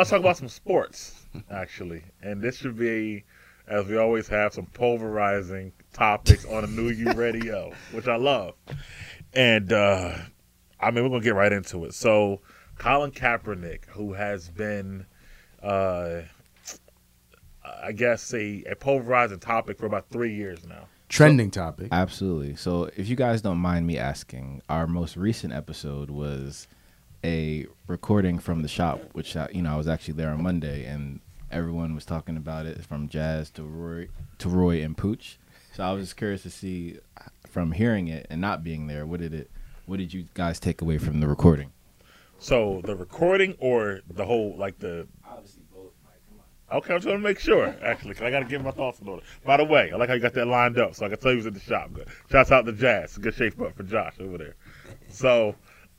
Now let's talk about some sports, actually. And this should be, as we always have, some pulverizing topics on a new U radio, which I love. And uh, I mean, we're gonna get right into it. So, Colin Kaepernick, who has been, uh, I guess, a, a pulverizing topic for about three years now. Trending topic. Absolutely. So, if you guys don't mind me asking, our most recent episode was a recording from the shop, which I, you know I was actually there on Monday, and everyone was talking about it from Jazz to Roy to Roy and Pooch. So I was just curious to see from hearing it and not being there, what did it, what did you guys take away from the recording? So the recording or the whole like the Obviously both. Okay, I'm trying to make sure, actually, because I got to give my thoughts in order. By the way, I like how you got that lined up, so I can tell you who's in the shop. Good. Shouts out to Jazz. Good shape up for Josh over there. So,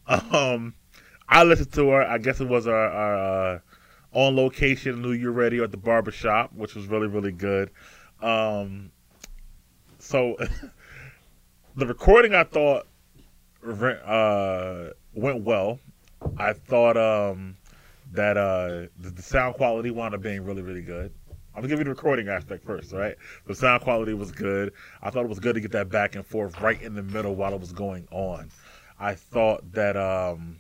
um, I listened to her. I guess it was our, our uh, on location New Year Radio at the barber shop, which was really, really good. Um, so, the recording I thought uh, went well. I thought um, that uh, the, the sound quality wound up being really, really good. I'm gonna give you the recording aspect first, right? The sound quality was good. I thought it was good to get that back and forth right in the middle while it was going on. I thought that um,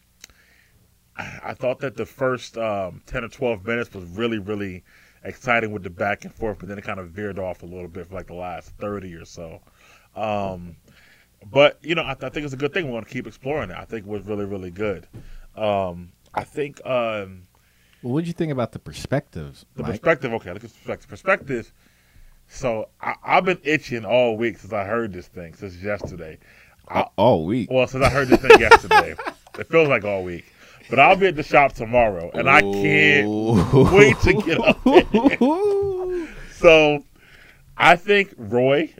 I thought that the first um, ten or twelve minutes was really, really exciting with the back and forth, but then it kind of veered off a little bit for like the last thirty or so. Um, but you know, I, I think it's a good thing. We want to keep exploring it. I think it was really, really good. Um, I think um, Well, what did you think about the perspectives? the Mike? perspective. Okay, look at the perspective. Perspective. So I, I've been itching all week since I heard this thing since yesterday. I, all week. well, since I heard this thing yesterday, it feels like all week. But I'll be at the shop tomorrow, and I can't wait to get up there. So I think Roy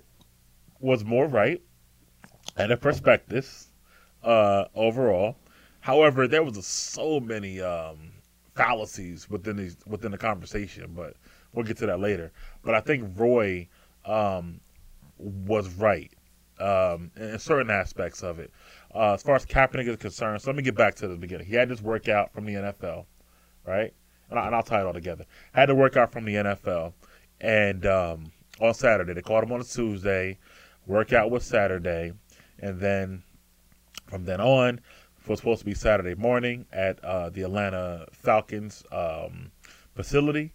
was more right and a perspectives uh, overall. However, there was so many um, fallacies within these within the conversation, but we'll get to that later. But I think Roy um, was right um, in certain aspects of it. Uh, as far as Kaepernick is concerned, so let me get back to the beginning. He had this workout from the NFL, right? And, I, and I'll tie it all together. Had to work out from the NFL, and um, on Saturday they called him on a Tuesday. Workout was Saturday, and then from then on was supposed to be Saturday morning at uh, the Atlanta Falcons um, facility.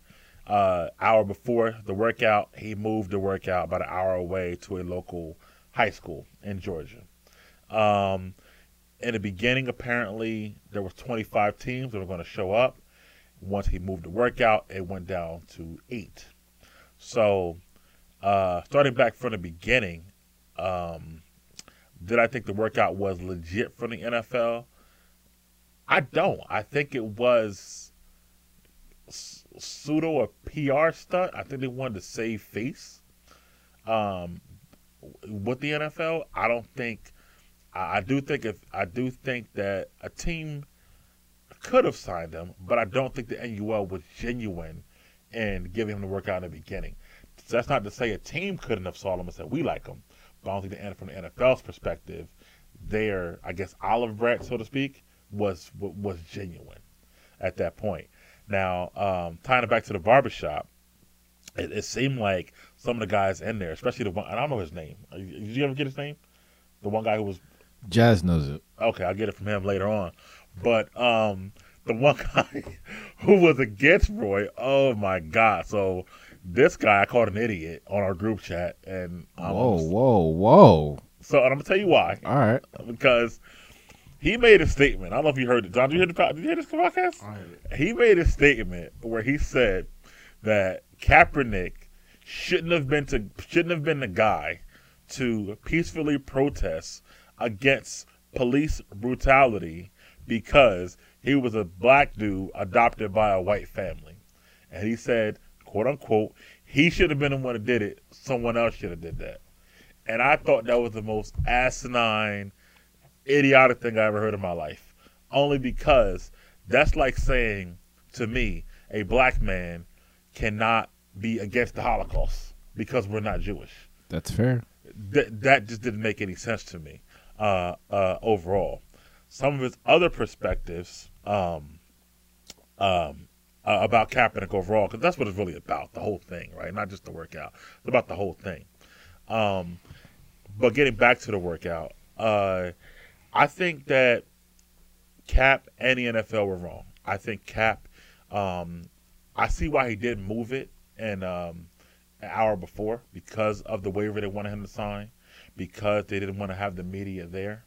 Uh, hour before the workout, he moved the workout about an hour away to a local high school in Georgia. Um, in the beginning, apparently there was 25 teams that were going to show up. Once he moved the workout, it went down to eight. So, uh, starting back from the beginning, um, did I think the workout was legit from the NFL? I don't. I think it was pseudo or PR stunt. I think they wanted to save face. Um, with the NFL, I don't think. I, do think if I do think that a team could have signed him, but I don't think the NFL was genuine in giving him the workout in the beginning. So that's not to say a team couldn't have saw him and said we like him, but I don't think the from the NFL's perspective, their I guess olive bread, so to speak, was was genuine at that point. Now, um, tying it back to the barbershop, it, it seemed like some of the guys in there, especially the one I don't know his name. Did you ever get his name? The one guy who was Jazz knows it. Okay, I'll get it from him later on. But um, the one guy who was against Roy, oh my God! So this guy I called an idiot on our group chat, and um, Whoa, whoa, whoa! So and I'm gonna tell you why. All right. Because he made a statement. I don't know if you heard it. John, did you hear the po- did you hear this podcast? He made a statement where he said that Kaepernick shouldn't have been to shouldn't have been the guy to peacefully protest against police brutality because he was a black dude adopted by a white family. And he said, quote unquote, he should have been the one that did it. Someone else should have did that. And I thought that was the most asinine, idiotic thing I ever heard in my life. Only because that's like saying to me, a black man cannot be against the Holocaust because we're not Jewish That's fair. that that just didn't make any sense to me uh, uh, overall. Some of his other perspectives, um, um, uh, about Kaepernick overall because that's what it's really about, the whole thing, right? Not just the workout. It's about the whole thing. Um, but getting back to the workout, uh, I think that Kaep and the NFL were wrong. I think Kaep, um, I see why he didn't move it and um, an hour before because of the waiver they wanted him to sign, because they didn't want to have the media there,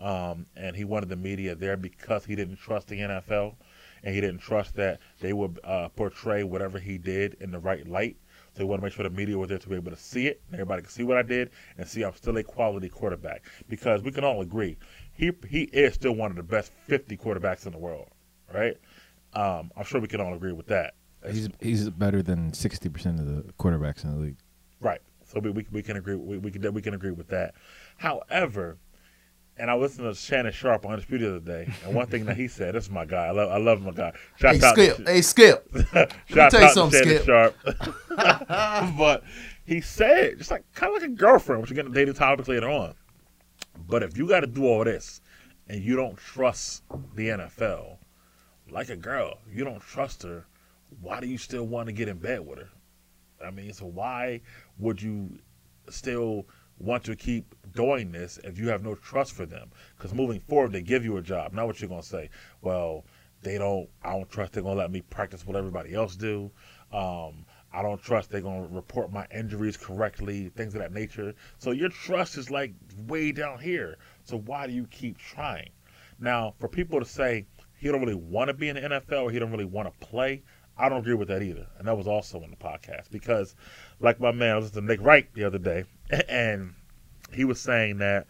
um, and he wanted the media there because he didn't trust the NFL and he didn't trust that they would uh, portray whatever he did in the right light. So he wanted to make sure the media was there to be able to see it, and everybody can see what I did, and see I'm still a quality quarterback. Because we can all agree, he he is still one of the best 50 quarterbacks in the world, right? Um, I'm sure we can all agree with that. He's he's better than sixty percent of the quarterbacks in the league. So we, we, we can agree we, we can we can agree with that. However, and I listened to Shannon Sharpe on Undisputed the other day, and one thing that he said, this is my guy. I love I love my guy. Shout Hey out Skip, to, hey Skip. shout tell you something, Shannon Skip. Sharpe. but he said just like kind of like a girlfriend, which we're gonna date topics later on. But if you got to do all this and you don't trust the NFL, like a girl, you don't trust her, why do you still want to get in bed with her? I mean, so why would you still want to keep doing this if you have no trust for them? Because moving forward, they give you a job. Not what you're gonna say. Well, they don't. I don't trust they're gonna let me practice what everybody else do. Um, I don't trust they're gonna report my injuries correctly, things of that nature. So your trust is like way down here. So why do you keep trying? Now, for people to say he don't really want to be in the NFL or he don't really want to play, I don't agree with that either. And that was also in the podcast because, like my man, I was to Nick Wright the other day, and he was saying that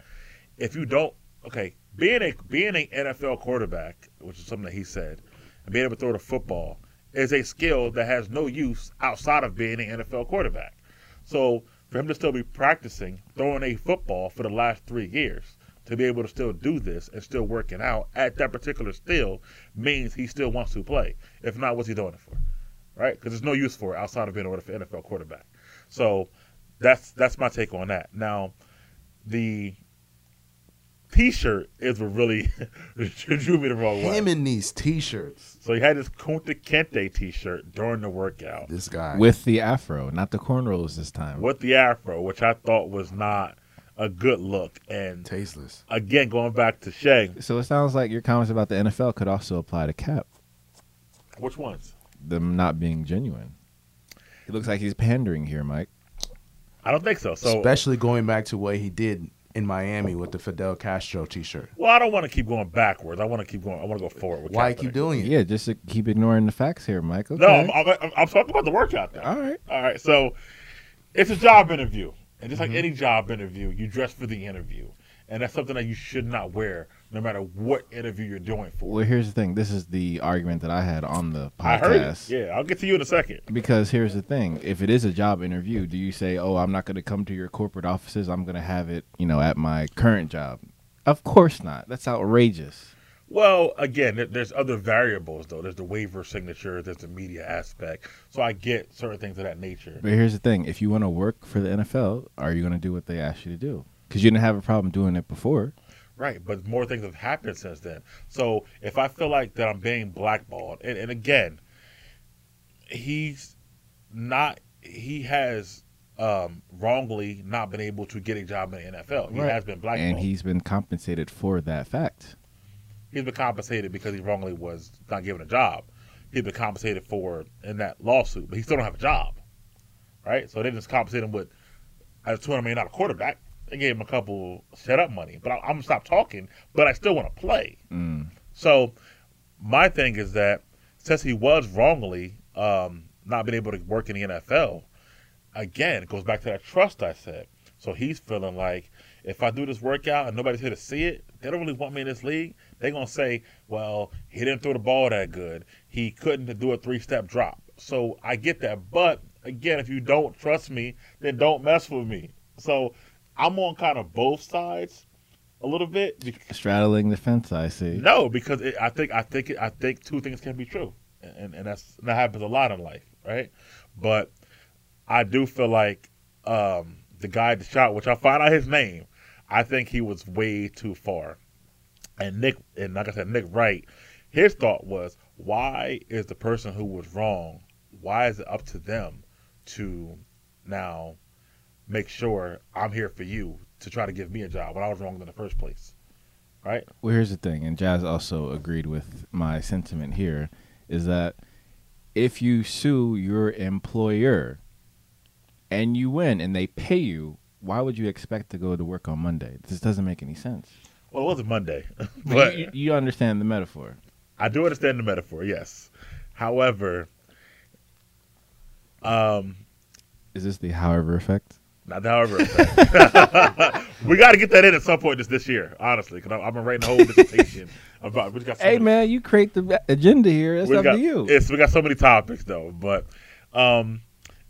if you don't, okay, being a being an NFL quarterback, which is something that he said, and being able to throw the football is a skill that has no use outside of being an NFL quarterback. So for him to still be practicing throwing a football for the last three years, to be able to still do this and still working out at that particular still means he still wants to play. If not, what's he doing it for? Right? Because there's no use for it outside of being an NFL quarterback. So that's that's my take on that. Now, the T-shirt is what really drew me the wrong way. Him in these t-shirts. So he had his Kunta Kinte T-shirt during the workout This guy. With the afro, not the cornrows this time. with the afro, which I thought was not a good look. And tasteless. again, going back to Shay, So it sounds like your comments about the NFL could also apply to Kaep, which ones? them not being genuine. It looks like he's pandering here, Mike. I don't think so. So Especially going back to what he did in Miami with the Fidel Castro t-shirt. Well, I don't want to keep going backwards. I want to keep going. I want to go forward. With Why Kaepernick. keep doing it? Yeah, just to keep ignoring the facts here, Mike. Okay. No, I'm, I'm, I'm talking about the workout. Now. All right. All right. So it's a job interview, and just like Mm-hmm. any job interview, you dress for the interview, and that's something that you should not wear, no matter what interview you're doing for. Well, here's the thing. This is the argument that I had on the I heard it. podcast. Yeah, I'll get to you in a second. Because here's the thing: if it is a job interview, do you say, "Oh, I'm not going to come to your corporate offices. I'm going to have it, you know, at my current job"? Of course not. That's outrageous. Well, again, there's other variables though. There's the waiver signature. There's the media aspect. So I get certain things of that nature. But here's the thing: if you want to work for the NFL, are you going to do what they ask you to do? Because you didn't have a problem doing it before. Right, but more things have happened since then. So if I feel like that I'm being blackballed, and, and again, he's not. He has um, wrongly not been able to get a job in the NFL. He Right. has been blackballed. and he's been compensated for that fact. he's been compensated because he wrongly was not given a job. He's been compensated for in that lawsuit, but he still don't have a job. Right, so they just compensate him with as two hundred million dollar quarterback. They gave him a couple set up money, but I, I'm gonna stop talking. But I still want to play. Mm. So my thing is that since he was wrongly um, not being able to work in the NFL, again, it goes back to that trust I said. So he's feeling like if I do this workout and nobody's here to see it, they don't really want me in this league. They're gonna say, "Well, he didn't throw the ball that good. He couldn't do a three-step drop." So I get that, but again, if you don't trust me, then don't mess with me. So I'm on kind of both sides a little bit. Straddling the fence, I see. No, because it, I think I think I think two things can be true, and and that's that happens a lot in life, right? But I do feel like um, the guy that shot, which I find out his name, I think he was way too far. And Nick, and like I said, Nick Wright, his thought was, why is the person who was wrong? Why is it up to them to now make sure I'm here for you to try to give me a job when I was wrong in the first place? Right? Well, here's the thing, and Jazz also agreed with my sentiment here, is that if you sue your employer and you win and they pay you, why would you expect to go to work on Monday? This doesn't make any sense. Well, it wasn't Monday, But but you, you understand the metaphor. I do understand the metaphor. Yes. However, um, Is this the however effect? Not the however we got to get that in at some point this this year, honestly, because I've been writing a whole dissertation about. We got so Hey many- man, you create the agenda here. It's up got, to you. It's we got so many topics though, but um,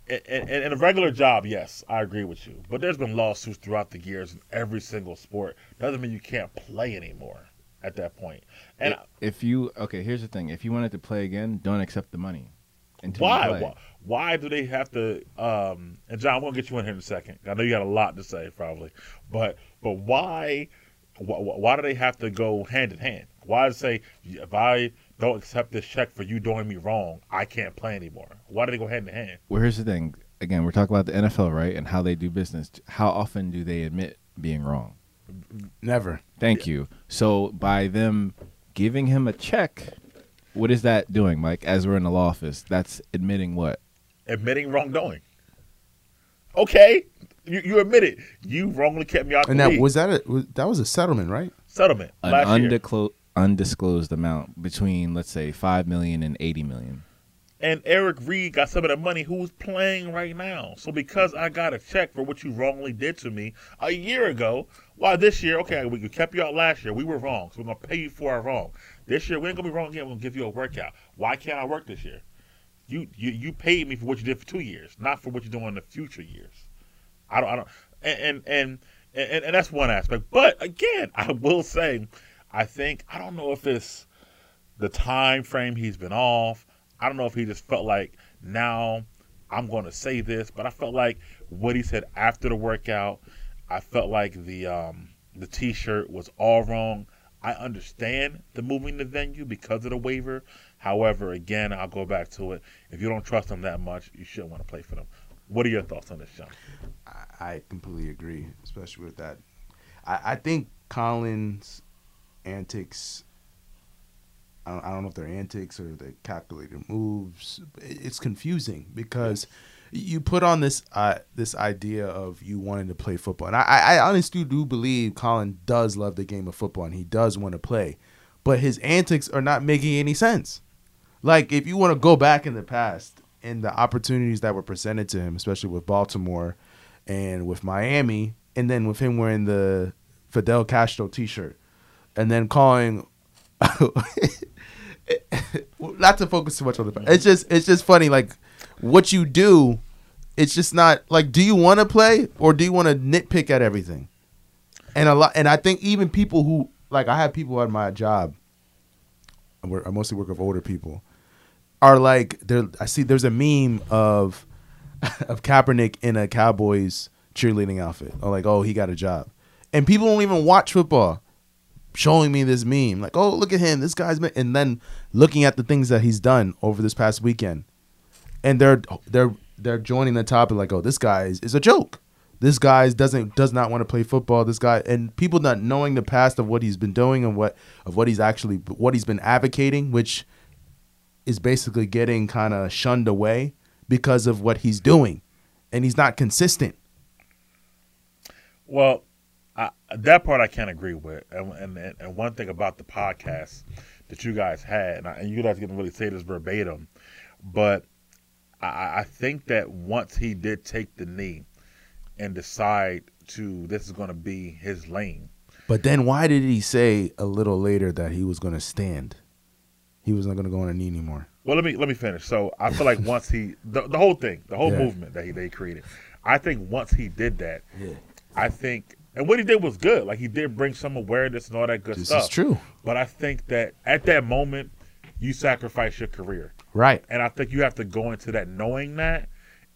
in, in, in a regular job, yes, I agree with you. But there's been lawsuits throughout the years in every single sport. Doesn't mean you can't play anymore at that point. And I- if you okay, here's the thing: if you wanted to play again, don't accept the money. Until you why? why? Why do they have to? Um, and John, we'll get you in here in a second. I know you got a lot to say, probably, but but why? Why, why do they have to go hand in hand? Why say if I don't accept this check for you doing me wrong, I can't play anymore? Why do they go hand in hand? Well, here's the thing. Again, we're talking about the NFL, right, and how they do business. How often do they admit being wrong? Never. Thank you. So by them giving him a check, what is that doing, Mike? As we're in the law office, that's admitting what? Admitting wrongdoing. Okay, you, you admit it. You wrongly kept me out And that league. was that a was, that was a settlement, right? settlement An last year. undisclosed amount between, let's say, five million and eighty million. and Eric Reed got some of the money who's playing right now. So because I got a check for what you wrongly did to me a year ago, why this year, okay, we kept you out last year. We were wrong. So we're gonna pay you for our wrong. This year we ain't gonna be wrong again, we're gonna give you a workout. Why can't I work this year? You you you paid me for what you did for two years, not for what you're doing in the future years. I don't I don't and and and, and, and that's one aspect. But again, I will say, I think I don't know if it's the time frame he's been off. I don't know if he just felt like now I'm going to say this, but I felt like what he said after the workout. I felt like the um, the T-shirt was all wrong. I understand the moving the venue because of the waiver. However, again, I'll go back to it. If you don't trust them that much, you shouldn't want to play for them. What are your thoughts on this, John? I, completely agree, especially with that. I, I think Colin's antics. I don't, I don't know if they're antics or the calculated moves. It's confusing because you put on this uh, this idea of you wanting to play football, and I, I honestly do believe Colin does love the game of football and he does want to play, but his antics are not making any sense. Like if you want to go back in the past and the opportunities that were presented to him, especially with Baltimore and with Miami, and then with him wearing the Fidel Castro T-shirt, and then calling. not to focus too much on the. It's just it's just funny like what you do. It's just not like do you want to play or do you want to nitpick at everything? And a lot, and I think even people who like I have people at my job. I mostly work with older people. Are like there. I see there's a meme of of Kaepernick in a Cowboys cheerleading outfit. Or like, oh, he got a job. And people don't even watch football. Showing me this meme, like, oh, look at him, this guy's been, and then looking at the things that he's done over this past weekend, and they're they're they're joining the topic like, oh, this guy is, is a joke. This guy doesn't does not want to play football. This guy and people not knowing the past of what he's been doing and what of what he's actually what he's been advocating, which is basically getting kind of shunned away because of what he's doing, and he's not consistent. Well, I, that part I can't agree with. And, and and one thing about the podcast that you guys had, and, I, and you guys didn't really say this verbatim, but I, I think that once he did take the knee and decide to this is going to be his lane, But then why did he say a little later that he was going to stand? He was not going to go on a knee anymore. Well, let me let me finish. So I feel like once he the, the whole thing, the whole Yeah. movement that he they created, I think once he did that, Yeah. I think and what he did was good. Like he did bring some awareness and all that good This stuff. is true. But I think that at that moment, you sacrifice your career, Right. and I think you have to go into that knowing that,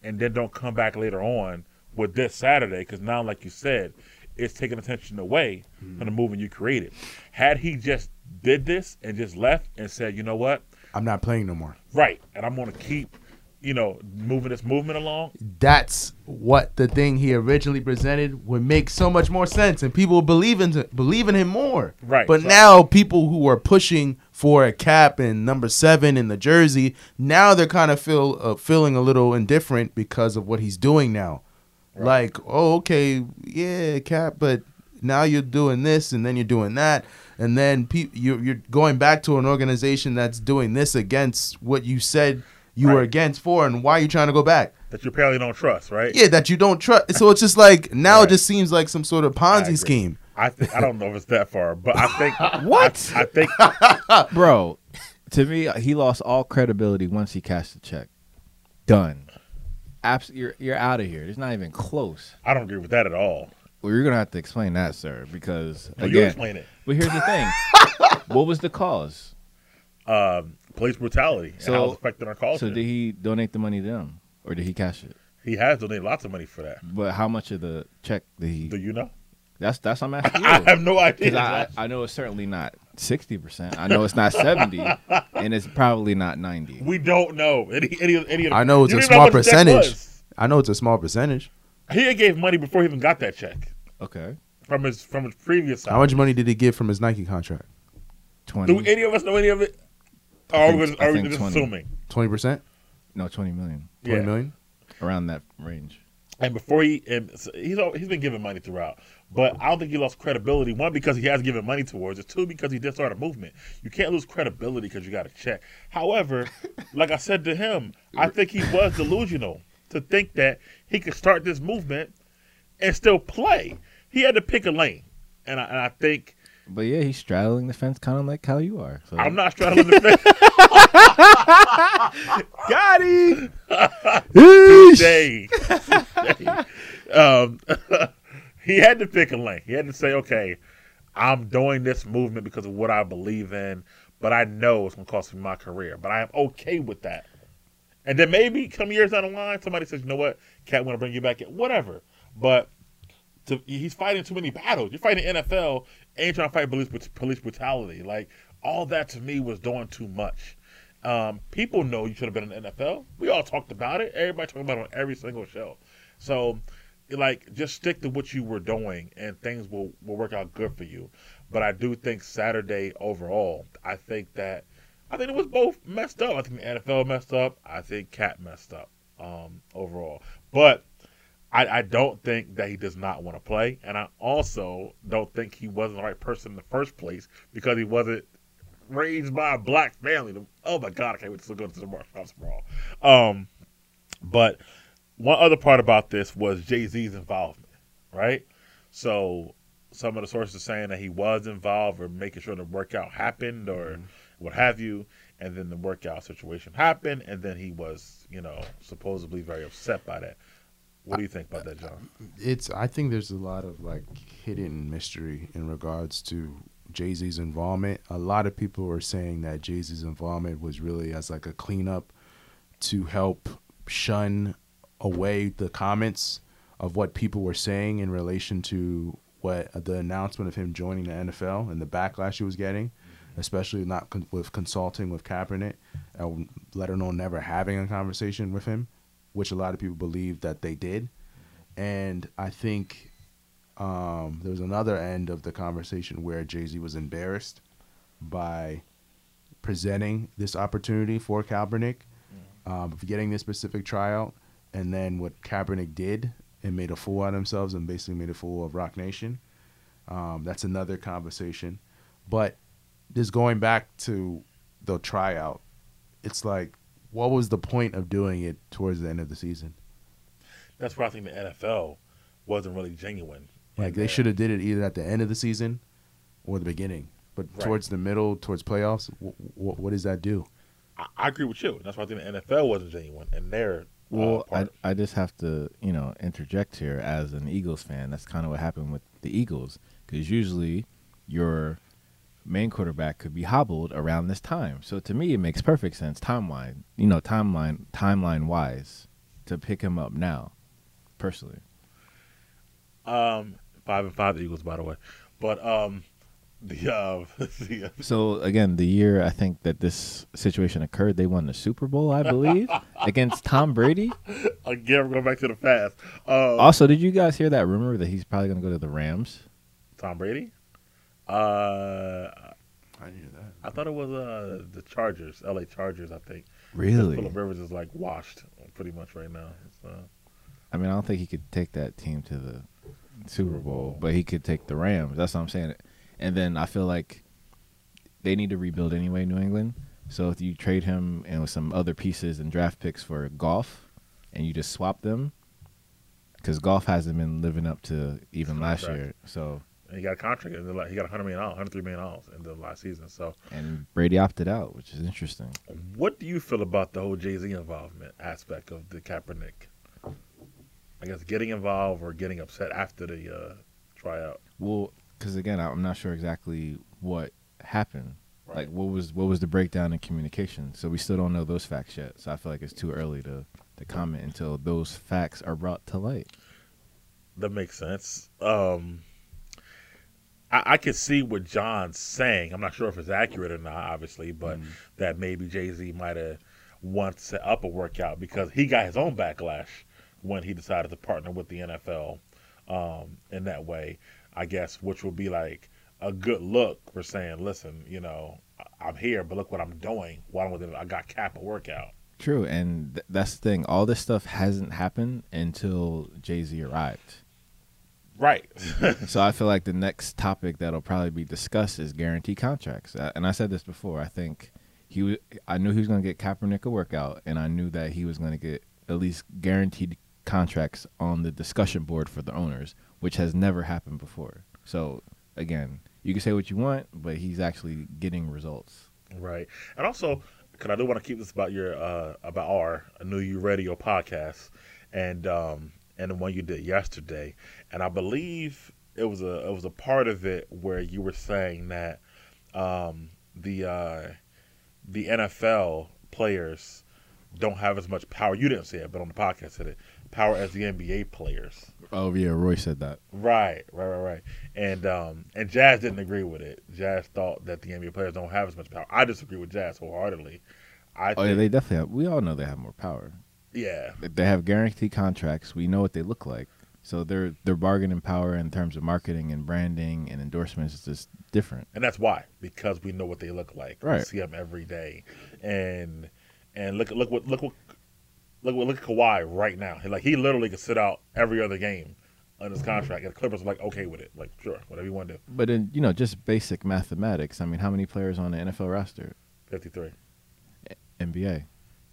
and then don't come back later on with this Saturday because now, like you said, it's taking attention away from the movement you created. Had he just did this and just left and said, you know what, I'm not playing no more. Right, and I'm going to keep, you know, moving this movement along. That's what the thing he originally presented would make so much more sense, and people would believe in believe in him more. Right, But now people who are pushing for a Kaep and number seven in the jersey, now they're kind of feel uh, feeling a little indifferent because of what he's doing now. Like, oh, okay, yeah, Kaep, but now you're doing this and then you're doing that, and then pe- you're you're going back to an organization that's doing this against what you said you were against for, and why are you trying to go back? That you apparently don't trust, right? Yeah, that you don't trust. So it's just like now Right. it just seems like some sort of Ponzi scheme. I think I don't know if it's that far, but I think What? I, I think Bro, to me, he lost all credibility once he cashed the check. Done. Abs- you're you're out of here. It's not even close. I don't agree with that at all. Well, you're gonna have to explain that, sir, because Well, you explain it. But here's the thing: what was the cause? Um, police brutality and So- how it's affecting our culture. So did he donate the money to them, or did he cash it? he has donated lots of money for that. But how much of the check did he? Do you know? That's that's I'm asking you. I have no idea. I, I know it's certainly not sixty percent. I know it's not seventy, and it's probably not ninety. we don't know any any any. of- I know it's a don't even know small what the check percentage. I know it's a small percentage. He gave money before he even got that check Okay, from his from his previous. How much money did he get from his Nike contract? twenty. Do any of us know any of it? Or I are we, think- are we just 20. assuming? Twenty percent, no, twenty million twenty Yeah. million. around that range. And before he, and so he's al- he's been giving money throughout, but I don't think he lost credibility. One because he has given money towards it. Two because he did start a movement. You can't lose credibility because you got a check. However, like I said to him, I think he was delusional to think that he could start this movement and still play. He had to pick a lane, and I, and I think But yeah, he's straddling the fence, kind of like how you are. So. I'm not straddling the fence got him. today. um, he had to pick a lane. He had to say, okay, I'm doing this movement because of what I believe in, but I know it's going to cost me my career. But I am okay with that. And then maybe some years down the line, somebody says, you know what, Kaep want to bring you back whatever. But to, he's fighting too many battles. You're fighting NFL, you're trying to fight police, police brutality. Like all that to me was doing too much. Um, people know you should have been in the NFL. We all talked about it. Everybody talking about it on every single show. So, like, just stick to what you were doing, and things will will work out good for you. But I do think Saturday overall, I think that I think it was both messed up. I think the NFL messed up. I think Kaep messed up um, overall. But I, I don't think that he does not want to play, and I also don't think he wasn't the right person in the first place because he wasn't raised by a black family. Oh my God, I can't wait to go to the March Brawl. Um, but one other part about this was Jay Z's involvement, right? So some of the sources are saying that he was involved or making sure the workout happened or mm-hmm. what have you, and then the workout situation happened, and then he was, you know, supposedly very upset by that. What do you think about that, John? It's. I think there's a lot of like hidden mystery in regards to Jay Z's involvement. A lot of people are saying that Jay Z's involvement was really as like a cleanup to help shun away the comments of what people were saying in relation to what the announcement of him joining the NFL and the backlash he was getting, especially not con- with consulting with Kaepernick, and let alone never having a conversation with him, which a lot of people believe that they did. And I think um, there was another end of the conversation where Jay Z was embarrassed by presenting this opportunity for Kaepernick, um, of getting this specific tryout, and then what Kaepernick did and made a fool out of themselves and basically made a fool of Roc Nation. Um, that's another conversation. But just going back to the tryout, it's like, what was the point of doing it towards the end of the season? That's where I think the NFL wasn't really genuine. Like they should have did it either at the end of the season or the beginning. But Right. towards the middle, towards playoffs, w- w- what does that do? I, I agree with you. That's why I think the NFL wasn't genuine in their Well, uh, I. I just have to, you know, interject here as an Eagles fan. That's kind of what happened with the Eagles because usually your main quarterback could be hobbled around this time. So to me, it makes perfect sense timeline, you know, timeline timeline wise, to pick him up now. Personally, Um, five and five the Eagles, by the way. But um, the uh, the, uh, So again, the year I think that this situation occurred, they won the Super Bowl, I believe, against Tom Brady. again, we're going back to the past. Uh, Also, did you guys hear that rumor that he's probably going to go to the Rams? Tom Brady. Uh, I knew that. I thought it was uh the Chargers, L.A. Chargers. I think. Really? Philip Rivers is like washed pretty much right now. So. I mean, I don't think he could take that team to the Super Bowl, but he could take the Rams. That's what I'm saying. And then I feel like they need to rebuild anyway, New England. So if you trade him and with some other pieces and draft picks for Goff, and you just swap them, because Goff hasn't been living up to even last year. So And he got a contract, and like he got 100 million dollars, 103 million dollars in the last season. So, and Brady opted out, which is interesting. what do you feel about the whole Jay Z involvement aspect of the Kaepernick? I guess getting involved or getting upset after the uh, tryout. Well, because again, I'm not sure exactly what happened. Right. Like, what was what was the breakdown in communication? So we still don't know those facts yet. So I feel like it's too early to to comment until those facts are brought to light. That makes sense. Um, I, I can see what John's saying. I'm not sure if it's accurate or not, obviously, but that maybe Jay Z might have once set up a workout because he got his own backlash when he decided to partner with the NFL um, in that way. I guess, which would be like a good look for saying, "Listen, you know, I'm here, but look what I'm doing. Why don't I got Kaep a workout?" True, and th- that's the thing. All this stuff hasn't happened until Jay Z arrived. Right. so I feel like the next topic that'll probably be discussed is guarantee contracts. Uh, And I said this before. I think he, was, I knew he was going to get Kaepernick a workout, and I knew that he was going to get at least guaranteed contracts on the discussion board for the owners, which has never happened before. So again, you can say what you want, but he's actually getting results. Right, and also, because I do want to keep this about your uh, about our New You Radio podcast, and um, and the one you did yesterday, and I believe it was a it was a part of it where you were saying that um, the uh, the NFL players don't have as much power. You didn't say it, but on the podcast said it power as the NBA players. Oh yeah, Roy said that. Right, right, right, right. And um, and Jazz didn't agree with it. Jazz thought that the NBA players don't have as much power. I disagree with Jazz wholeheartedly. I Oh yeah, they definitely have. We all know they have more power. yeah, They- have guaranteed contracts. We know what they look like. So their their bargaining power in terms of marketing and branding and endorsements is just different. and that's why because we know what they look like. We Right. see them every day, and and look look what look what look look at Kawhi right now. He, like he literally could sit out every other game on his contract, and the Clippers are like okay with it. Like sure, whatever you want to do. But in you know just basic mathematics, I mean, how many players on the NFL roster? 53, NBA,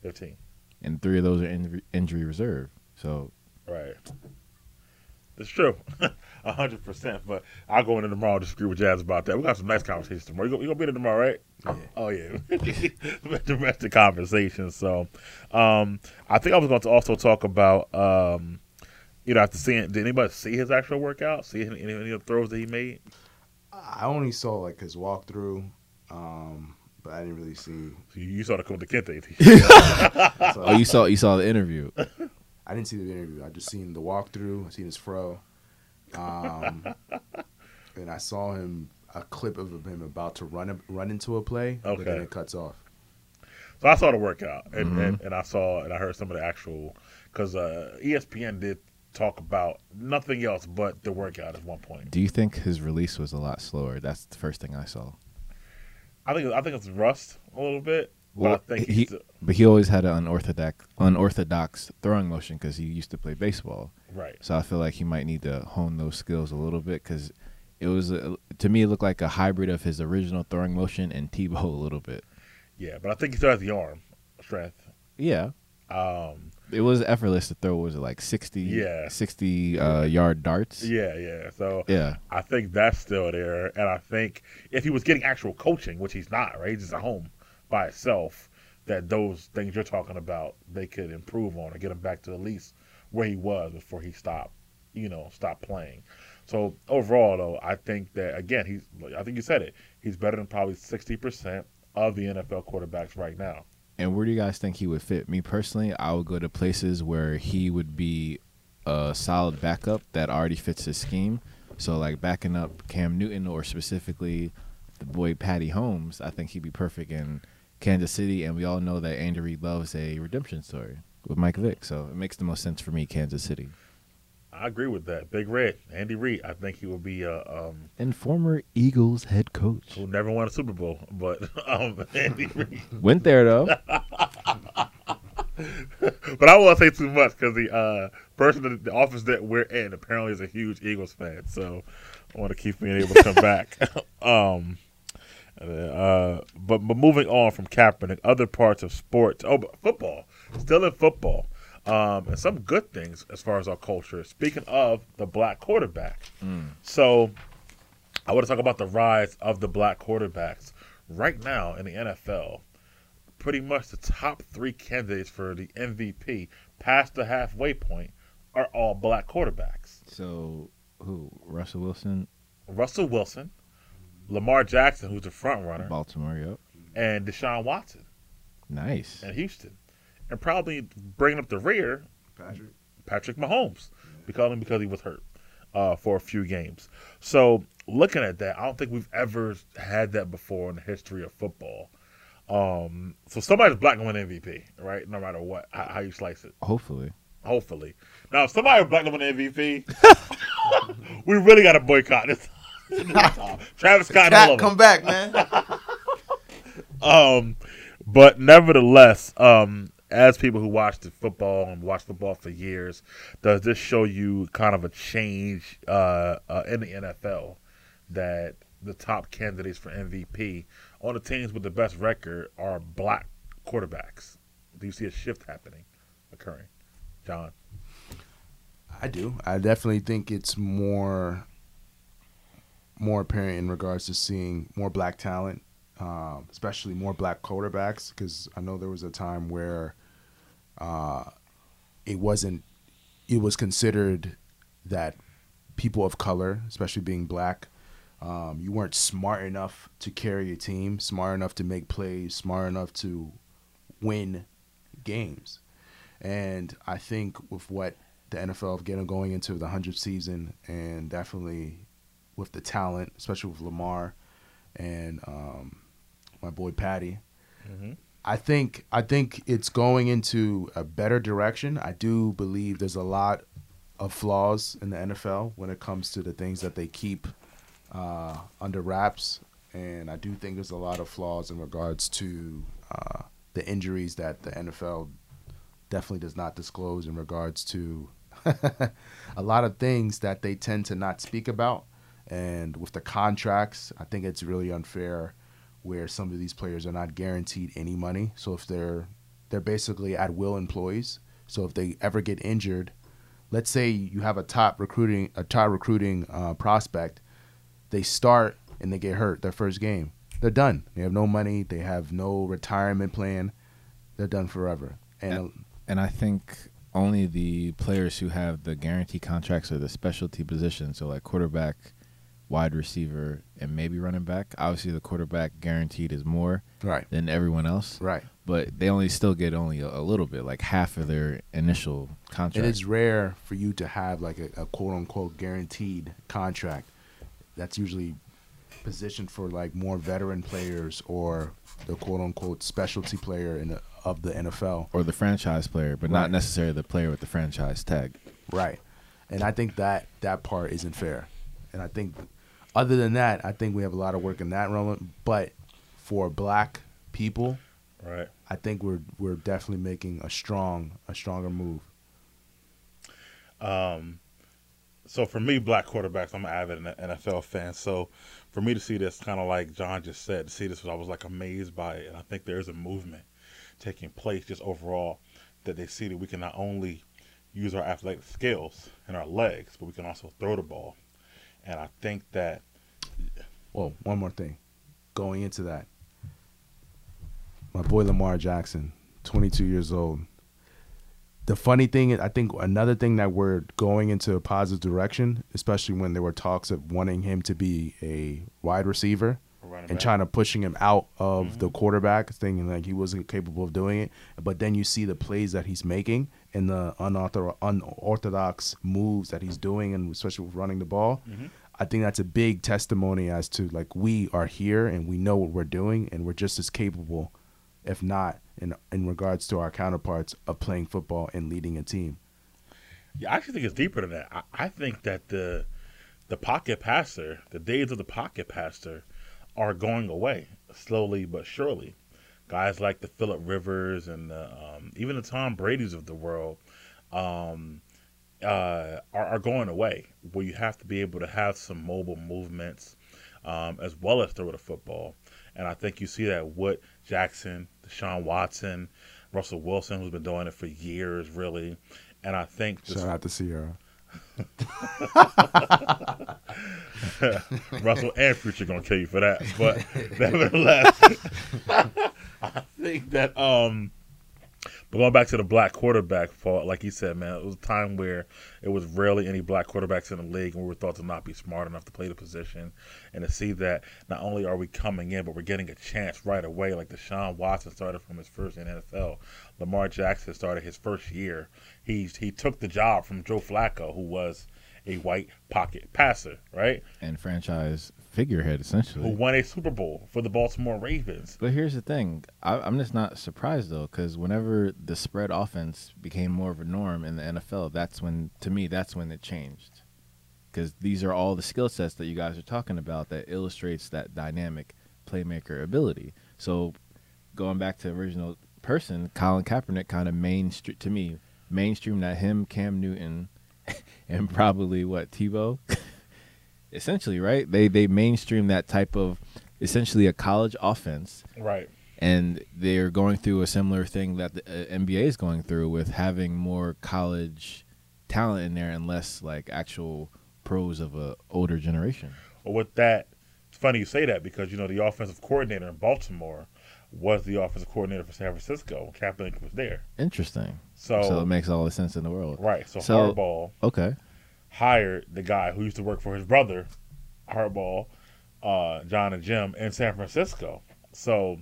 15. and three of those are in, injury reserve. So Right. It's true, hundred percent. But I'll go in tomorrow and disagree with Jazz about that. We got some nice conversations tomorrow. You gonna, you gonna be there tomorrow, right? Oh yeah. Oh yeah, domestic conversations. So, um, I think I was going to also talk about, um, you know, after seeing, did anybody see his actual workout? See any, any of the throws that he made? I only saw like his walkthrough, um, but I didn't really see. You, you saw the Kunta Kinte. so oh, you saw you saw the interview. I didn't see the interview. I just seen the walkthrough. I seen his fro, um, and I saw him a clip of him about to run run into a play, but then it cuts off. So I saw the workout, and, Mhm. and, and I saw and I heard some of the actual because uh, ESPN did talk about nothing else but the workout at one point. Do you think his release was a lot slower? That's the first thing I saw. I think I think it's rust a little bit, but Well, I think he- he's But he always had an unorthodox unorthodox throwing motion because he used to play baseball. right. So I feel like he might need to hone those skills a little bit because it was a, to me it looked like a hybrid of his original throwing motion and Tebow a little bit. Yeah, but I think he still has the arm strength. Yeah, Um, it was effortless to throw. Was it like 60, Yeah. 60 uh, yard darts? yeah, yeah. So Yeah. I think that's still there, and I think if he was getting actual coaching, which he's not, right? He's just at home by itself That those things you're talking about, they could improve on or get him back to at least where he was before he stopped, you know, stopped playing. So overall, though, I think that again, he's. I think you said it. He's better than probably sixty percent of the NFL quarterbacks right now. And where do you guys think he would fit? Me personally, I would go to places where he would be a solid backup that already fits his scheme. So like backing up Cam Newton or specifically the boy Patty Holmes, I think he'd be perfect in Kansas City. And we all know that Andy Reid loves a redemption story with Mike Vick, so it makes the most sense for me, Kansas City. I agree with that. Big Red, Andy Reid. I think he will be uh, um, And former Eagles head coach. who never won a Super Bowl, but um, Andy Reid. Went there though. But I won't say too much because the uh, person in the office that we're in apparently is a huge Eagles fan. So I want to keep being able to come back. um, uh, but but moving on from Kaepernick, other parts of sports. Oh, but football. Still in football. Um, and some good things as far as our culture. Speaking of the black quarterback, so I want to talk about the rise of the black quarterbacks right now in the NFL. Pretty much the top three candidates for the MVP past the halfway point are all black quarterbacks. So who? Russell Wilson, Russell Wilson, Lamar Jackson, who's the front runner, Baltimore. Yep. and Deshaun Watson Nice. and Houston. And probably bringing up the rear, Patrick. Patrick Mahomes, because because he was hurt uh, for a few games. So looking at that, I don't think we've ever had that before in the history of football. Um, so somebody's black going to win MVP, right? No matter what, how, how you slice it. Hopefully. Hopefully. Now, if somebody black going to win MVP, we really got to boycott this. Travis Scott, all Kaep, of them. come back, man. Um, but nevertheless, um, as people who watch the football and watch football for years, does this show you kind of a change uh, uh, in the NFL that the top candidates for MVP on the teams with the best record are black quarterbacks? Do you see a shift happening, occurring, John? I do. I definitely think it's more more apparent in regards to seeing more black talent, um, especially more black quarterbacks. Because I know there was a time where uh, it wasn't. It was considered that people of color, especially being black, um, you weren't smart enough to carry a team, smart enough to make plays, smart enough to win games. And I think with what the NFL getting going into the hundredth season, and definitely with the talent, especially with Lamar and um, my boy Patty. Mm-hmm. I think I think it's going into a better direction. I do believe there's a lot of flaws in the NFL when it comes to the things that they keep uh, under wraps, and I do think there's a lot of flaws in regards to uh, the injuries that the NFL definitely does not disclose in regards to a lot of things that they tend to not speak about. And with the contracts, I think it's really unfair where some of these players are not guaranteed any money. So if they're they're basically at will employees. So if they ever get injured, let's say you have a top recruiting a top recruiting uh, prospect, they start and they get hurt their first game. They're done. They have no money. They have no retirement plan. They're done forever. And And I think only the players who have the guarantee contracts or the specialty positions, so like quarterback, wide receiver, and maybe running back. Obviously, the quarterback guaranteed is more right, than everyone else, right. but they only still get only a, a little bit, like half of their initial It contract. it's rare for you to have like a, a quote unquote guaranteed contract. That's usually positioned for like more veteran players or the quote unquote specialty player in the, of the NFL. or the franchise player, but Right. not necessarily the player with the franchise tag. Right. And I think that that part isn't fair. And I think other than that, I think we have a lot of work in that realm. But for black people, Right. I think we're we're definitely making a strong a stronger move. Um, so for me, black quarterbacks, I'm an avid NFL fan. So for me to see this, kind of like John just said, to see this, I was like amazed by it. And I think there is a movement taking place just overall that they see that we can not only use our athletic skills and our legs, but we can also throw the ball. And I think that Well, one more thing. Going into that, my boy Lamar Jackson, 22 years old. The funny thing, is, I think another thing that we're going into a positive direction, especially when there were talks of wanting him to be a wide receiver and back, trying to pushing him out of mm-hmm. the quarterback, thinking like he wasn't capable of doing it. But then you see the plays that he's making and the unauthor- unorthodox moves that he's doing, and especially with running the ball. Mm-hmm. I think that's a big testimony as to like we are here and we know what we're doing and we're just as capable, if not in in regards to our counterparts of playing football and leading a team. Yeah, I actually think it's deeper than that. I, I think that the the pocket passer, the days of the pocket passer, are going away slowly but surely. Guys like the Philip Rivers and the, um, even the Tom Brady's of the world um, uh, are, are going away. Where you have to be able to have some mobile movements um, as well as throw the football. And I think you see that with Jackson, Deshaun Watson, Russell Wilson, who's been doing it for years, really. And I think this, Shout out to Ciara. Russell and Future gonna kill you for that. But nevertheless, I think that um but going back to the black quarterback fault, like you said, man, it was a time where it was rarely any black quarterbacks in the league, and we were thought to not be smart enough to play the position. And to see that not only are we coming in, but we're getting a chance right away. Like Deshaun Watson started from his first in NFL, Lamar Jackson started his first year. He he took the job from Joe Flacco, who was a white pocket passer, right? And franchise figurehead essentially. Who won a Super Bowl for the Baltimore Ravens. But here's the thing: I, I'm just not surprised though, because whenever the spread offense became more of a norm in the NFL, that's when, to me, that's when it changed. Because these are all the skill sets that you guys are talking about that illustrates that dynamic playmaker ability. So, going back to original person, Colin Kaepernick kind of mainstream to me mainstream that him, Cam Newton, and probably what Tebow. essentially, right? They they mainstream that type of essentially a college offense, Right. and they're going through a similar thing that the uh, NBA is going through with having more college talent in there and less like actual pros of a older generation. Well, with that, it's funny you say that because you know the offensive coordinator in Baltimore was the offensive coordinator for San Francisco. Kaepernick was there, Interesting. so, So it makes all the sense in the world. right. So, So- Harbaugh Okay. Hired the guy who used to work for his brother, Harbaugh, uh, John and Jim in San Francisco. So,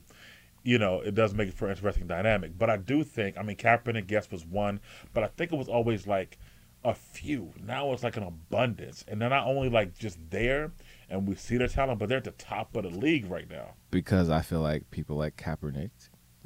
you know, it does make it for an interesting dynamic. But I do think, I mean, Kaepernick, was one, but I think it was always like a few. Now it's like an abundance, and they're not only like just there, and we see their talent, but they're at the top of the league right now. because I feel like people like Kaepernick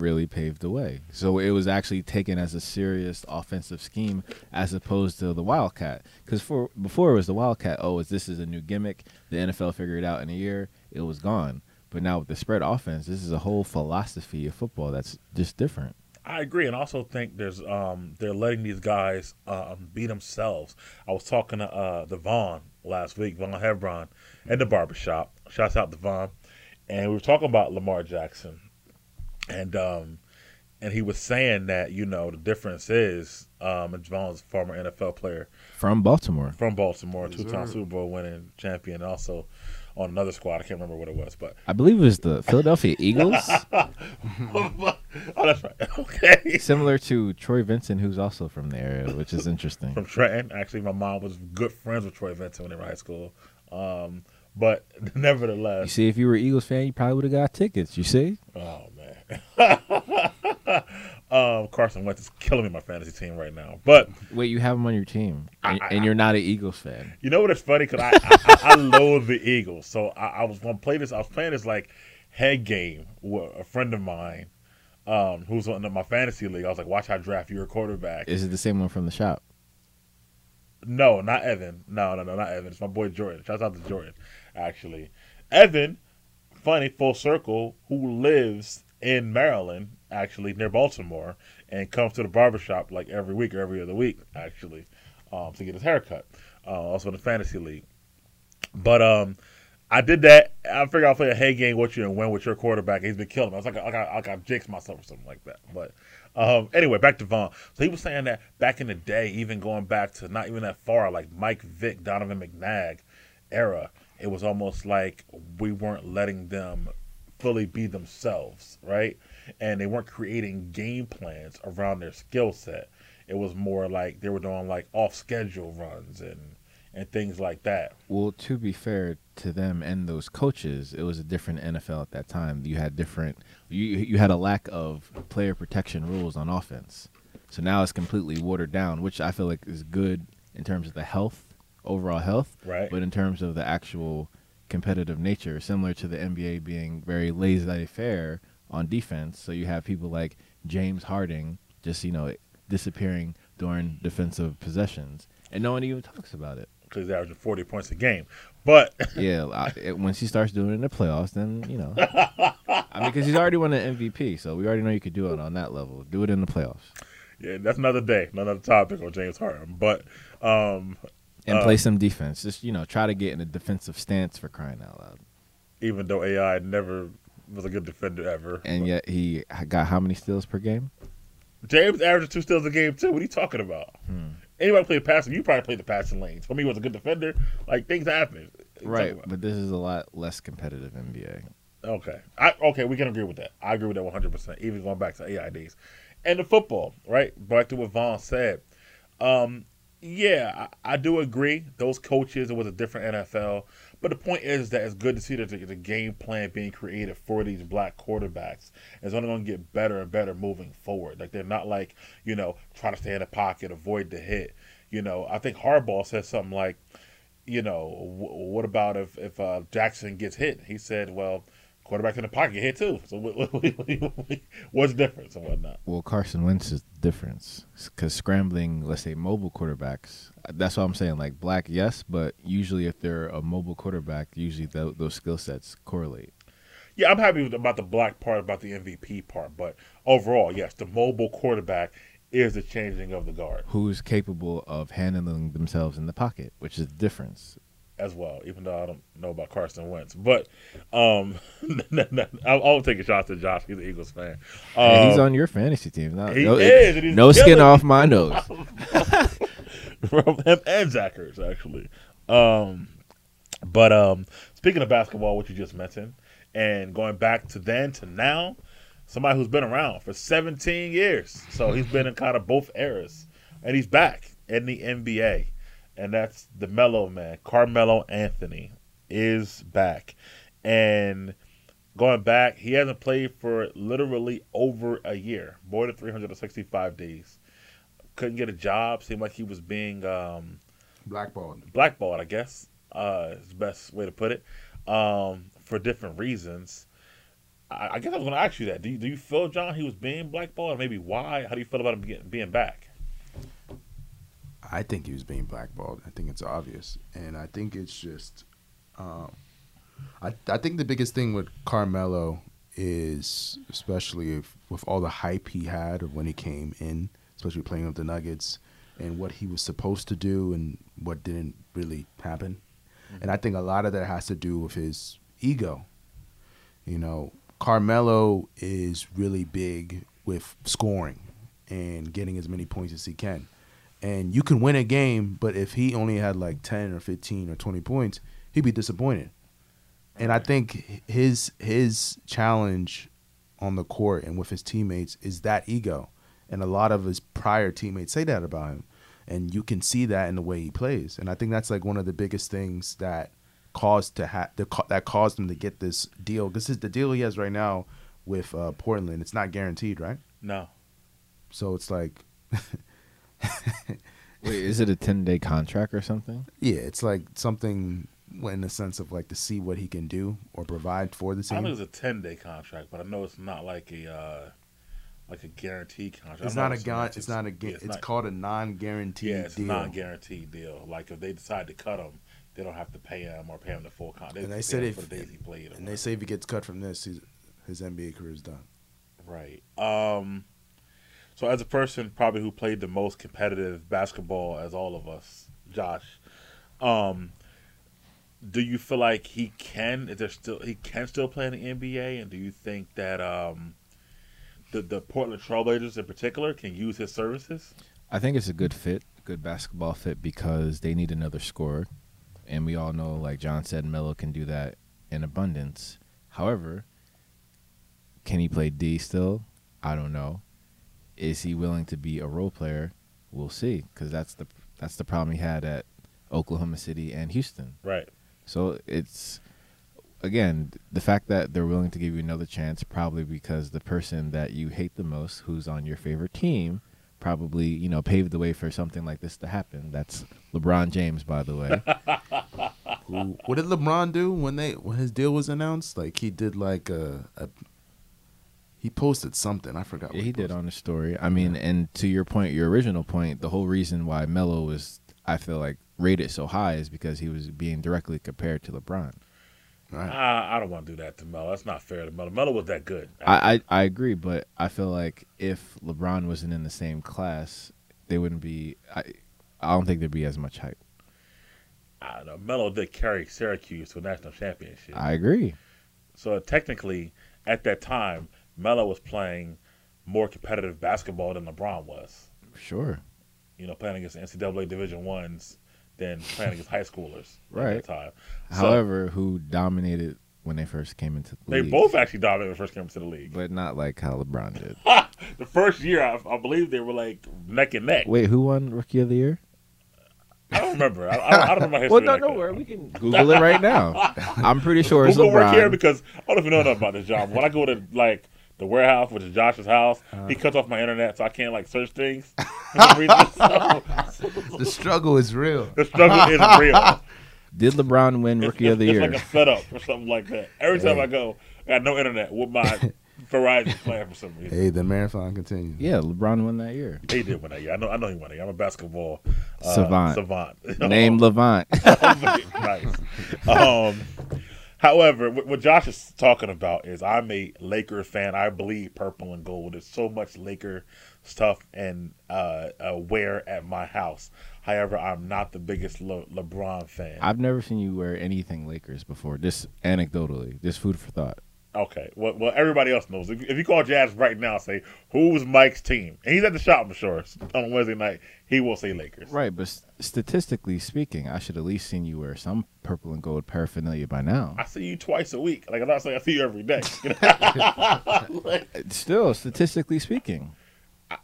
really paved the way. So it was actually taken as a serious offensive scheme as opposed to the Wildcat. Because for before it was the Wildcat. Oh, is this is a new gimmick? The NFL figured it out in a year. It was gone. But now with the spread offense, this is a whole philosophy of football that's just different. I agree, and also think there's um they're letting these guys um be themselves. I was talking to uh the Vaughn last week, Vaughn Hebron, at the barbershop. Shouts out to Vaughn, and we were talking about Lamar Jackson, and um and he was saying that you know the difference is um and Vaughn's a former NFL player From Baltimore. from Baltimore, Yes, two-time sir. Super Bowl winning champion, and also on another squad. I can't remember what it was, but I believe it was the Philadelphia Eagles. oh, that's right. Okay. Similar to Troy Vincent, who's also from the area, which is interesting. from Trenton. Actually, my mom was good friends with Troy Vincent when they were high school. Um, but You nevertheless, see, if you were an Eagles fan, you probably would have got tickets. You see? oh man, um, Carson Wentz is killing me my fantasy team right now. But Wait, you have him on your team, and, I- and you're not an Eagles fan. you know what? It's funny because I, I, I I loathe the Eagles. So I, I was gonna play this. I was playing this like head game with a friend of mine. Um, who's on my fantasy league? I was like, "Watch how I draft your quarterback." Is it the same one from the shop? No, not Evan. No, no, no, not Evan. It's my boy Jordan. Shouts out to Jordan, actually. Evan, funny, full circle, who lives in Maryland, actually, near Baltimore, and comes to the barbershop like every week or every other week, actually, um, to get his haircut. Uh, also in the fantasy league. But um, I did that. I figured I'll play a hey game with you and win with your quarterback. He's been killing me. I was like, I got, I got jinxed myself or something like that. But um, anyway, back to Vaughn. So he was saying that back in the day, even going back to not even that far, like Mike Vick, Donovan McNabb era, it was almost like we weren't letting them fully be themselves, right? And they weren't creating game plans around their skill set. It was more like they were doing like off schedule runs and and things like that. Well, to be fair to them and those coaches, it was a different NFL at that time. You had different, you you had a lack of player protection rules on offense. So now it's completely watered down, which I feel like is good in terms of the health overall health, Right. but in terms of the actual competitive nature, similar to the NBA being very laissez-faire on defense. So you have people like James Harden just you know disappearing during defensive possessions, and no one even talks about it. because he's averaging 40 points a game. But Yeah, I, it, once he starts doing it in the playoffs, then you know. I mean, because he's already won an MVP, so we already know you could do it on that level. Do it in the playoffs yeah, that's another day, another topic on James Harden. But um, and Uh, play some defense. Just you know, try to get in a defensive stance for crying out loud. even though AI never was a good defender ever, And yet he got how many steals per game? James averaged two steals a game too. What are you talking about? Hmm. Anybody play passing? You probably played the passing lanes. For me, he was a good defender. Like things happen. Right, but this is a lot less competitive NBA. Okay. I okay, we can agree with that. I agree with that one hundred percent. Even going back to AI days. And the football, right? Back to what Vaughn said. Um, yeah, I, I do agree. Those coaches, it was a different NFL. But the point is that it's good to see that the, the game plan being created for these black quarterbacks is only going to get better and better moving forward. Like they're not like you know trying to stay in the pocket, avoid the hit. You know, I think Harbaugh said something like, you know, what about if if uh, Jackson gets hit? He said, well, quarterback in the pocket hit too. So what, what, what- what's the difference and whatnot? Well, Carson Wentz is the difference because scrambling, let's say mobile quarterbacks. That's what I'm saying. Like black, yes, but usually if they're a mobile quarterback, usually tho- those skill sets correlate. Yeah, I'm happy with, about the black part, about the MVP part, but overall, yes, the mobile quarterback is the changing of the guard Who's capable of handling themselves in the pocket, which is the difference. As well. Even though I don't know about Carson Wentz, but um, I'll, I'll take a shot to Josh. He's an Eagles fan. Hey, he's Um, on your fantasy team. No, he no, is, no skin killing off my nose. from him and Zachers actually. Um, but um, speaking of basketball, what you just mentioned, and going back to then to now, somebody who's been around for 17 years, so he's been in kind of both eras, and he's back in the NBA, and that's the Melo Man, Carmelo Anthony, is back, and going back, he hasn't played for literally over a year, more than 365 days. Couldn't get a job. Seemed like he was being um, Blackballed. blackballed, I guess, uh, is the best way to put it, um, for different reasons. I, I guess I was going to ask you that. Do you, do you feel, John, he was being blackballed? Maybe why? How do you feel about him getting, being back? I think he was being blackballed. I think it's obvious, and I think it's just, um, I I think the biggest thing with Carmelo is, especially if, with all the hype he had of when he came in, especially playing with the Nuggets, and what he was supposed to do and what didn't really happen, and I think a lot of that has to do with his ego. You know, Carmelo is really big with scoring and getting as many points as he can and you can win a game, but if he only had like ten or fifteen or twenty points, he'd be disappointed. And I think his his challenge on the court and with his teammates is that ego, and a lot of his prior teammates say that about him, and you can see that in the way he plays. And I think that's like one of the biggest things that caused to ha- the, that caused him to get this deal. This is the deal he has right now with uh, Portland. It's not guaranteed, right? No. So it's like. Wait, is it a ten day contract or something? Yeah, it's like something in the sense of like to see what he can do or provide for the team. I think know it's a 10 day contract, but I know it's not like a uh, like a guaranteed contract. It's I not a gu- not- It's not a. gu- yeah, It's, not- called a non-guaranteed Yeah, it's deal. a non-guaranteed deal. Like if they decide to cut him, they don't have to pay him or pay him the full contract. And they pay said if- the days he played. or and they say if he gets cut from this, his, his NBA career is done. Right. Um so as a person probably who played the most competitive basketball as all of us, Josh, um do you feel like he can is there still he can still play in the NBA and do you think that um the the Portland Trailblazers in particular can use his services? I think it's a good fit, good basketball fit because they need another scorer, and we all know, like John said, Melo can do that in abundance. However, can he play D still? I don't know. Is he willing to be a role player? We'll see, because that's the that's the problem he had at Oklahoma City and Houston. Right. So it's again the fact that they're willing to give you another chance, probably because the person that you hate the most, who's on your favorite team, probably you know paved the way for something like this to happen. That's LeBron James, by the way. Who, what did LeBron do when they when his deal was announced? Like he did like a, a he posted something. I forgot. Yeah, what he did on the story. I mean, and to your point, your original point, the whole reason why Melo was, I feel like, rated so high is because he was being directly compared to LeBron. Right. I, I don't want to do that to Melo. That's not fair to Melo. Melo was that good. I, I I agree, but I feel like if LeBron wasn't in the same class, they wouldn't be. I I don't think there'd be as much hype. I don't know. Melo did carry Syracuse to a national championship. I agree. So technically, at that time, Melo was playing more competitive basketball than LeBron was. Sure. You know, playing against NCAA Division ones than playing against high schoolers Right. at that time. So, However, who dominated when they first came into the they league? They both actually dominated when they first came into the league. but not like how LeBron did. the first year, I, I believe they were like neck and neck. Wait, who won Rookie of the Year? I don't remember. I, I, don't, I don't remember my history. Well, no, like no that. worry. We can Google it right now. I'm pretty sure it's Google work here LeBron. because I don't even know enough about this job. When I go to like the warehouse, which is Josh's house, Uh-huh. he cuts off my internet so I can't like search things. the The struggle is real. The struggle is real. Did LeBron win It's, Rookie of the it's Year? like a setup or something like that. Every time I go, I got no internet with my Verizon plan for some reason. Hey, the marathon continues. yeah, LeBron won that year. He did win that year. I know. I know he won that year. I'm a basketball uh, Savant. Savant. Name Levant. nice. Um, however, what, Josh is talking about is I'm a Laker fan. I bleed purple and gold. There's so much Laker stuff and uh, uh, wear at my house. However, I'm not the biggest Le- LeBron fan. I've never seen you wear anything Lakers before. Just anecdotally, just food for thought. Okay. Well, well, everybody else knows. If, if you call Jazz right now, and say who's Mike's team, and he's at the shop, I'm sure on Wednesday night, he will say Lakers. Right, but statistically speaking, I should at least seen you wear some purple and gold paraphernalia by now. I see you twice a week. Like I'm not saying I see you every day. Like, Still, statistically speaking.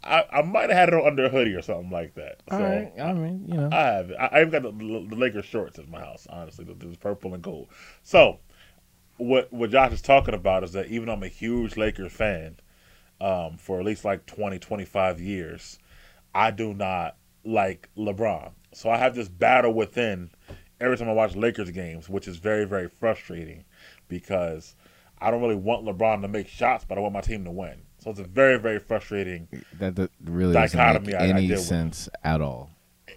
I, I might have had it on under a hoodie or something like that. So All right. I mean, you know. I have it. I, I even got the, the Lakers shorts at my house. Honestly, the, the purple and gold. So what what Josh is talking about is that even though I'm a huge Lakers fan, um, for at least like 20, 25 years, I do not like LeBron. So I have this battle within every time I watch Lakers games, which is very very frustrating because I don't really want LeBron to make shots, but I want my team to win. So it's a very very frustrating that, that really doesn't Dichotomy make I- I any with. sense at all.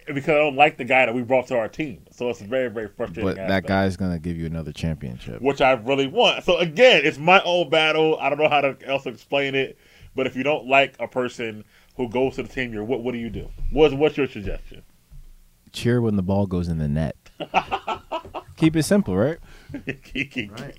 Because I don't like the guy that we brought to our team. So it's very, very frustrating. But that aspect, guy's gonna give you another championship. which I really want. So again, it's my own battle. I don't know how to else explain it. But if you don't like a person who goes to the team, you're what? What do you do? What's what's your suggestion? Cheer when the ball goes in the net. Keep it simple, right? keep, keep, Right.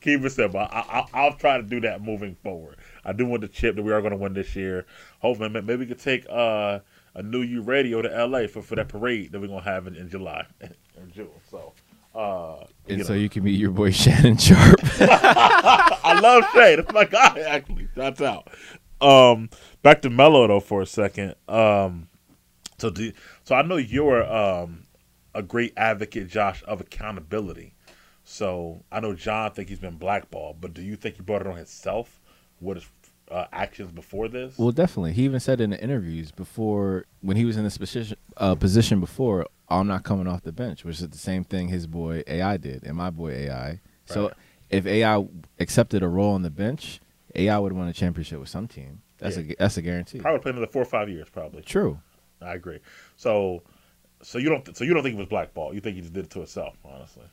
keep it simple. I, I, I'll try to do that moving forward. I do want the chip that we are going to win this year. Hopefully, maybe we could take uh, A-Nu-U radio to LA for, for that parade that we're going to have in, in July or June. So. Uh, And you so know. you can meet your boy Shannon Sharpe. I love Shay. That's my guy, actually. That's out. Um, back to Melo though for a second. Um, so do so I know you're um a great advocate, Josh, of accountability. So I know John think he's been blackballed, but do you think he brought it on himself with his uh, actions before this? well, definitely. He even said in the interviews before when he was in this position uh, position before, I'm not coming off the bench, which is the same thing his boy AI did and my boy AI. So if AI accepted a role on the bench, AI would win a championship with some team. That's a that's a guarantee. Probably play another four or five years, probably. True. I agree. So, so you don't, so you don't think it was blackball? You think he just did it to himself, honestly?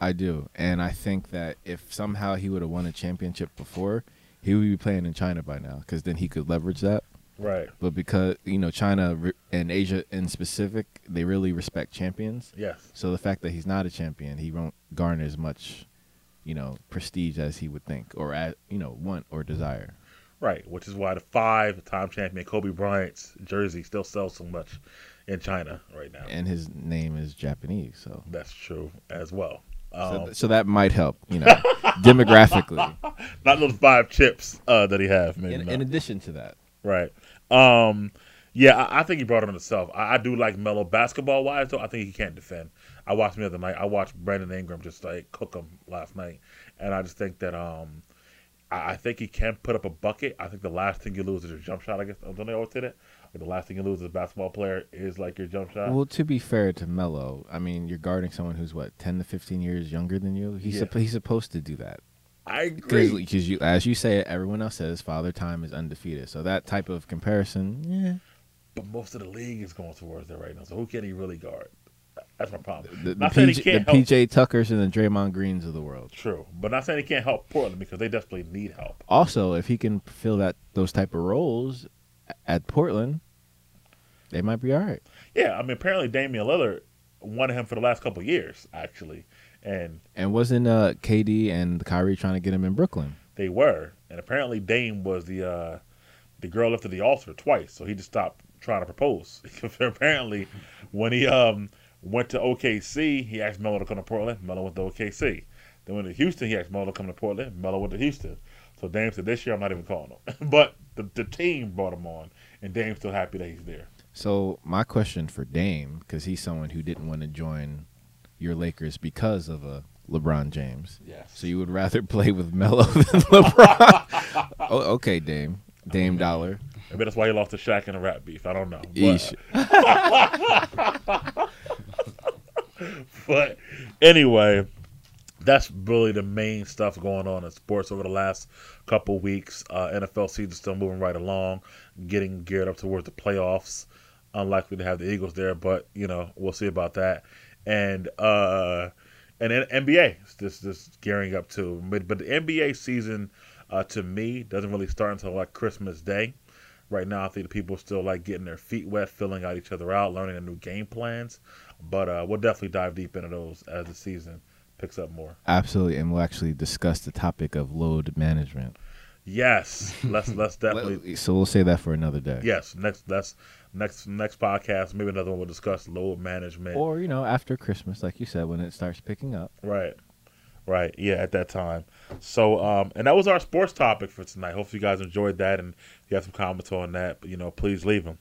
I do, and I think that if somehow he would have won a championship before, he would be playing in China by now, because then he could leverage that. Right. But because you know China and Asia in specific, they really respect champions. Yes. So the fact that he's not a champion, he won't garner as much, you know, prestige as he would think, or as you know, want or desire. Right, which is why the five-time champion Kobe Bryant's jersey still sells so much in China right now. And his name is Japanese, so That's true as well. So, Um, th- so that might help, you know, demographically. not those five chips uh, that he have, maybe. In, in addition to that, Right. Um, yeah, I, I think he brought it on himself. I, I do like Melo basketball wise, though. I think he can't defend. I watched him the other night. I watched Brandon Ingram just like cook him last night, and I just think that um, I, I think he can put up a bucket. I think the last thing you lose is your jump shot. I guess don't they always say that? The last thing you lose as a basketball player is like your jump shot. Well, to be fair to Melo, I mean, you're guarding someone who's what ten to fifteen years younger than you. He's Yeah. supp- he's supposed to do that I agree. because you, as you say, everyone else says father time is undefeated. So that type of comparison, yeah. But most of the league is going towards that right now. So who can he really guard? That's my problem. The, the, PJ, the. PJ Tuckers and the Draymond Greens of the world. True, but not saying he can't help Portland because they desperately need help. Also, if he can fill that those type of roles at Portland, they might be all right. Yeah, I mean apparently Damian Lillard wanted him for the last couple of years actually, and And wasn't uh, KD and Kyrie trying to get him in Brooklyn? they were, and apparently Dame was the uh, the girl lifted the altar twice, so he just stopped trying to propose. apparently, when he um went to OKC, he asked Melo to come to Portland. Melo went to OKC. Then went to Houston, he asked Melo to come to Portland. Melo went to Houston. So Dame said, "This year I'm not even calling him." but the the team brought him on, and Dame's still happy that he's there. So my question for Dame, because he's someone who didn't want to join your Lakers because of a LeBron James. Yes. So you would rather play with Melo than LeBron? oh, okay, Dame. Dame Dollar. Maybe that's why he lost to Shaq in a rap beef. I don't know. But, but anyway, that's really the main stuff going on in sports over the last couple weeks. Uh, NFL season still moving right along, getting geared up towards the playoffs. Unlikely to have the Eagles there, but you know we'll see about that. And uh, and then NBA is just just gearing up too. But, but the NBA season uh, to me doesn't really start until like Christmas Day. Right now, I think the people are still like getting their feet wet, filling out each other out, learning the new game plans. But uh, we'll definitely dive deep into those as the season picks up more. Absolutely. And we'll actually discuss the topic of load management. Yes, let's let's definitely So we'll say that for another day. yes. Next that's next next podcast. Maybe another one. We'll discuss load management. Or, you know, after Christmas, like you said, when it starts picking up. Right. Right. Yeah, at that time. So, um, and that was our sports topic for tonight. Hopefully, you guys enjoyed that, and if you have some comments on that, you know, please leave them.